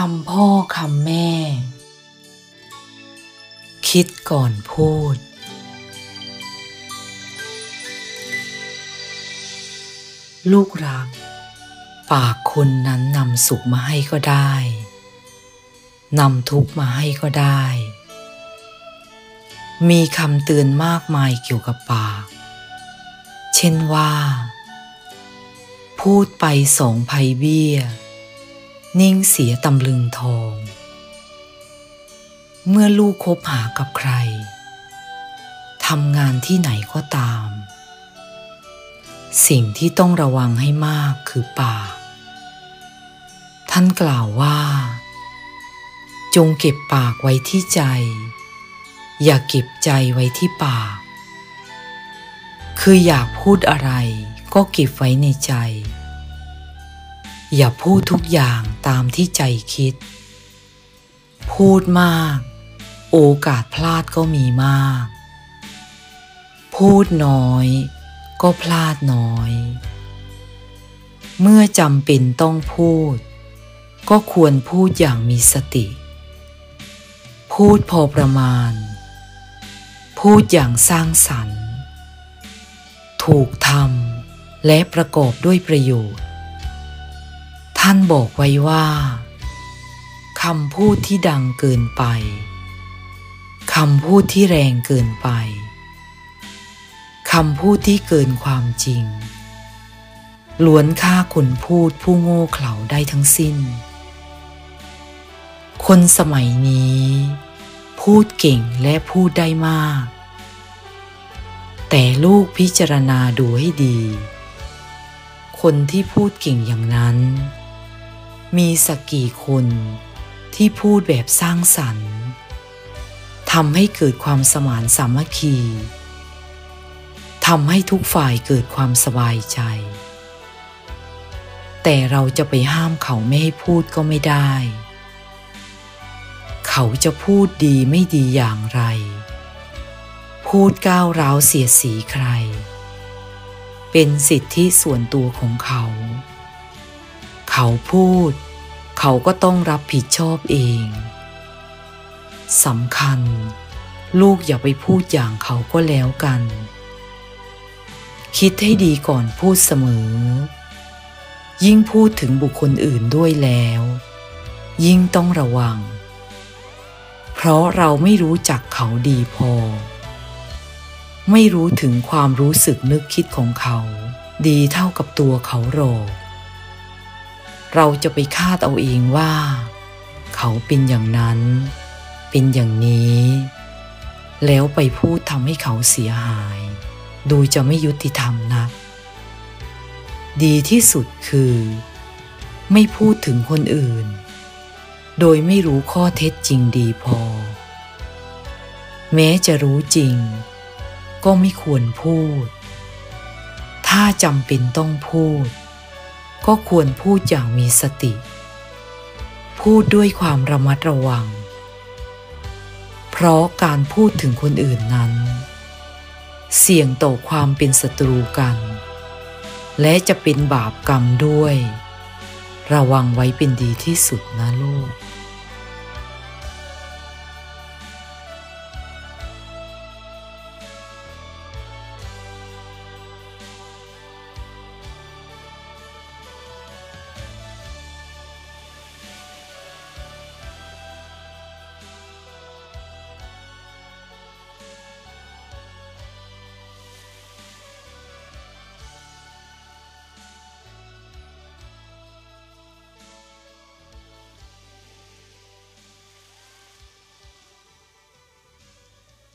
คำพ่อคำแม่ คิดก่อนพูด ลูกรัก ปากคนนั้นนำสุขมาให้ก็ได้นำทุกมาให้ก็ได้ มีคำเตือนมากมายเกี่ยวกับปาก เช่นว่า พูดไปสองภัยเบี้ย นิ่งเสียตำลึงทอง เมื่อลูกคบหากับใครทำงานที่ไหนก็ตาม สิ่งที่ต้องระวังให้มากคือปาก ท่านกล่าวว่า จงเก็บปากไว้ที่ใจ อย่าเก็บใจไว้ที่ปาก คืออยากพูดอะไรก็เก็บไว้ในใจ อย่าพูดทุกอย่างตามที่ใจคิด พูดมาก โอกาสพลาดก็มีมาก พูดน้อย ก็พลาดน้อย เมื่อจำเป็นต้องพูด ก็ควรพูดอย่างมีสติ พูดพอประมาณ พูดอย่างสร้างสรรค์ ถูกทำและประกอบด้วยประโยชน์ ท่านบอกไว้ว่าคำพูดที่ดังเกินไปคำพูดที่แรงเกินไปคำพูดที่เกินความจริง ล้วนฆ่าคนพูดผู้โง่เขลาได้ทั้งสิ้น คนสมัยนี้ พูดเก่งและพูดได้มาก แต่ลูกพิจารณาดูให้ดี คนที่พูดเก่งอย่างนั้น มีสักกี่คนที่พูดแบบสร้างสรรค์ทำให้เกิดความสมานสามัคคีทำให้ทุกฝ่ายเกิดความสบายใจ แต่เราจะไปห้ามเขาไม่ให้พูดก็ไม่ได้ เขาจะพูดดีไม่ดีอย่างไร พูดก้าวร้าวเสียสีใคร เป็นสิทธิส่วนตัวของเขา เขาพูด เขาก็ต้องรับผิดชอบเองสำคัญ ลูกอย่าไปพูดอย่างเขาก็แล้วกัน คิดให้ดีก่อนพูดเสมอ ยิ่งพูดถึงบุคคลอื่นด้วยแล้ว ยิ่งต้องระวัง เพราะเราไม่รู้จักเขาดีพอ ไม่รู้ถึงความรู้สึกนึกคิดของเขา ดีเท่ากับตัวเขาหรอก เราจะไปคาดเอาเองว่า เขาเป็นอย่างนั้น เป็นอย่างนี้ แล้วไปพูดทำให้เขาเสียหาย ดูจะไม่ยุติธรรมนะดีที่สุดคือ ไม่พูดถึงคนอื่น โดยไม่รู้ข้อเท็จจริงดีพอ แม้จะรู้จริง ก็ไม่ควรพูด ถ้าจำเป็นต้องพูด ก็ควรพูดอย่างมีสติ พูดด้วยความระมัดระวัง เพราะการพูดถึงคนอื่นนั้น เสี่ยงต่อความเป็นศัตรูกัน และจะเป็นบาปกรรมด้วย ระวังไว้เป็นดีที่สุดนะลูก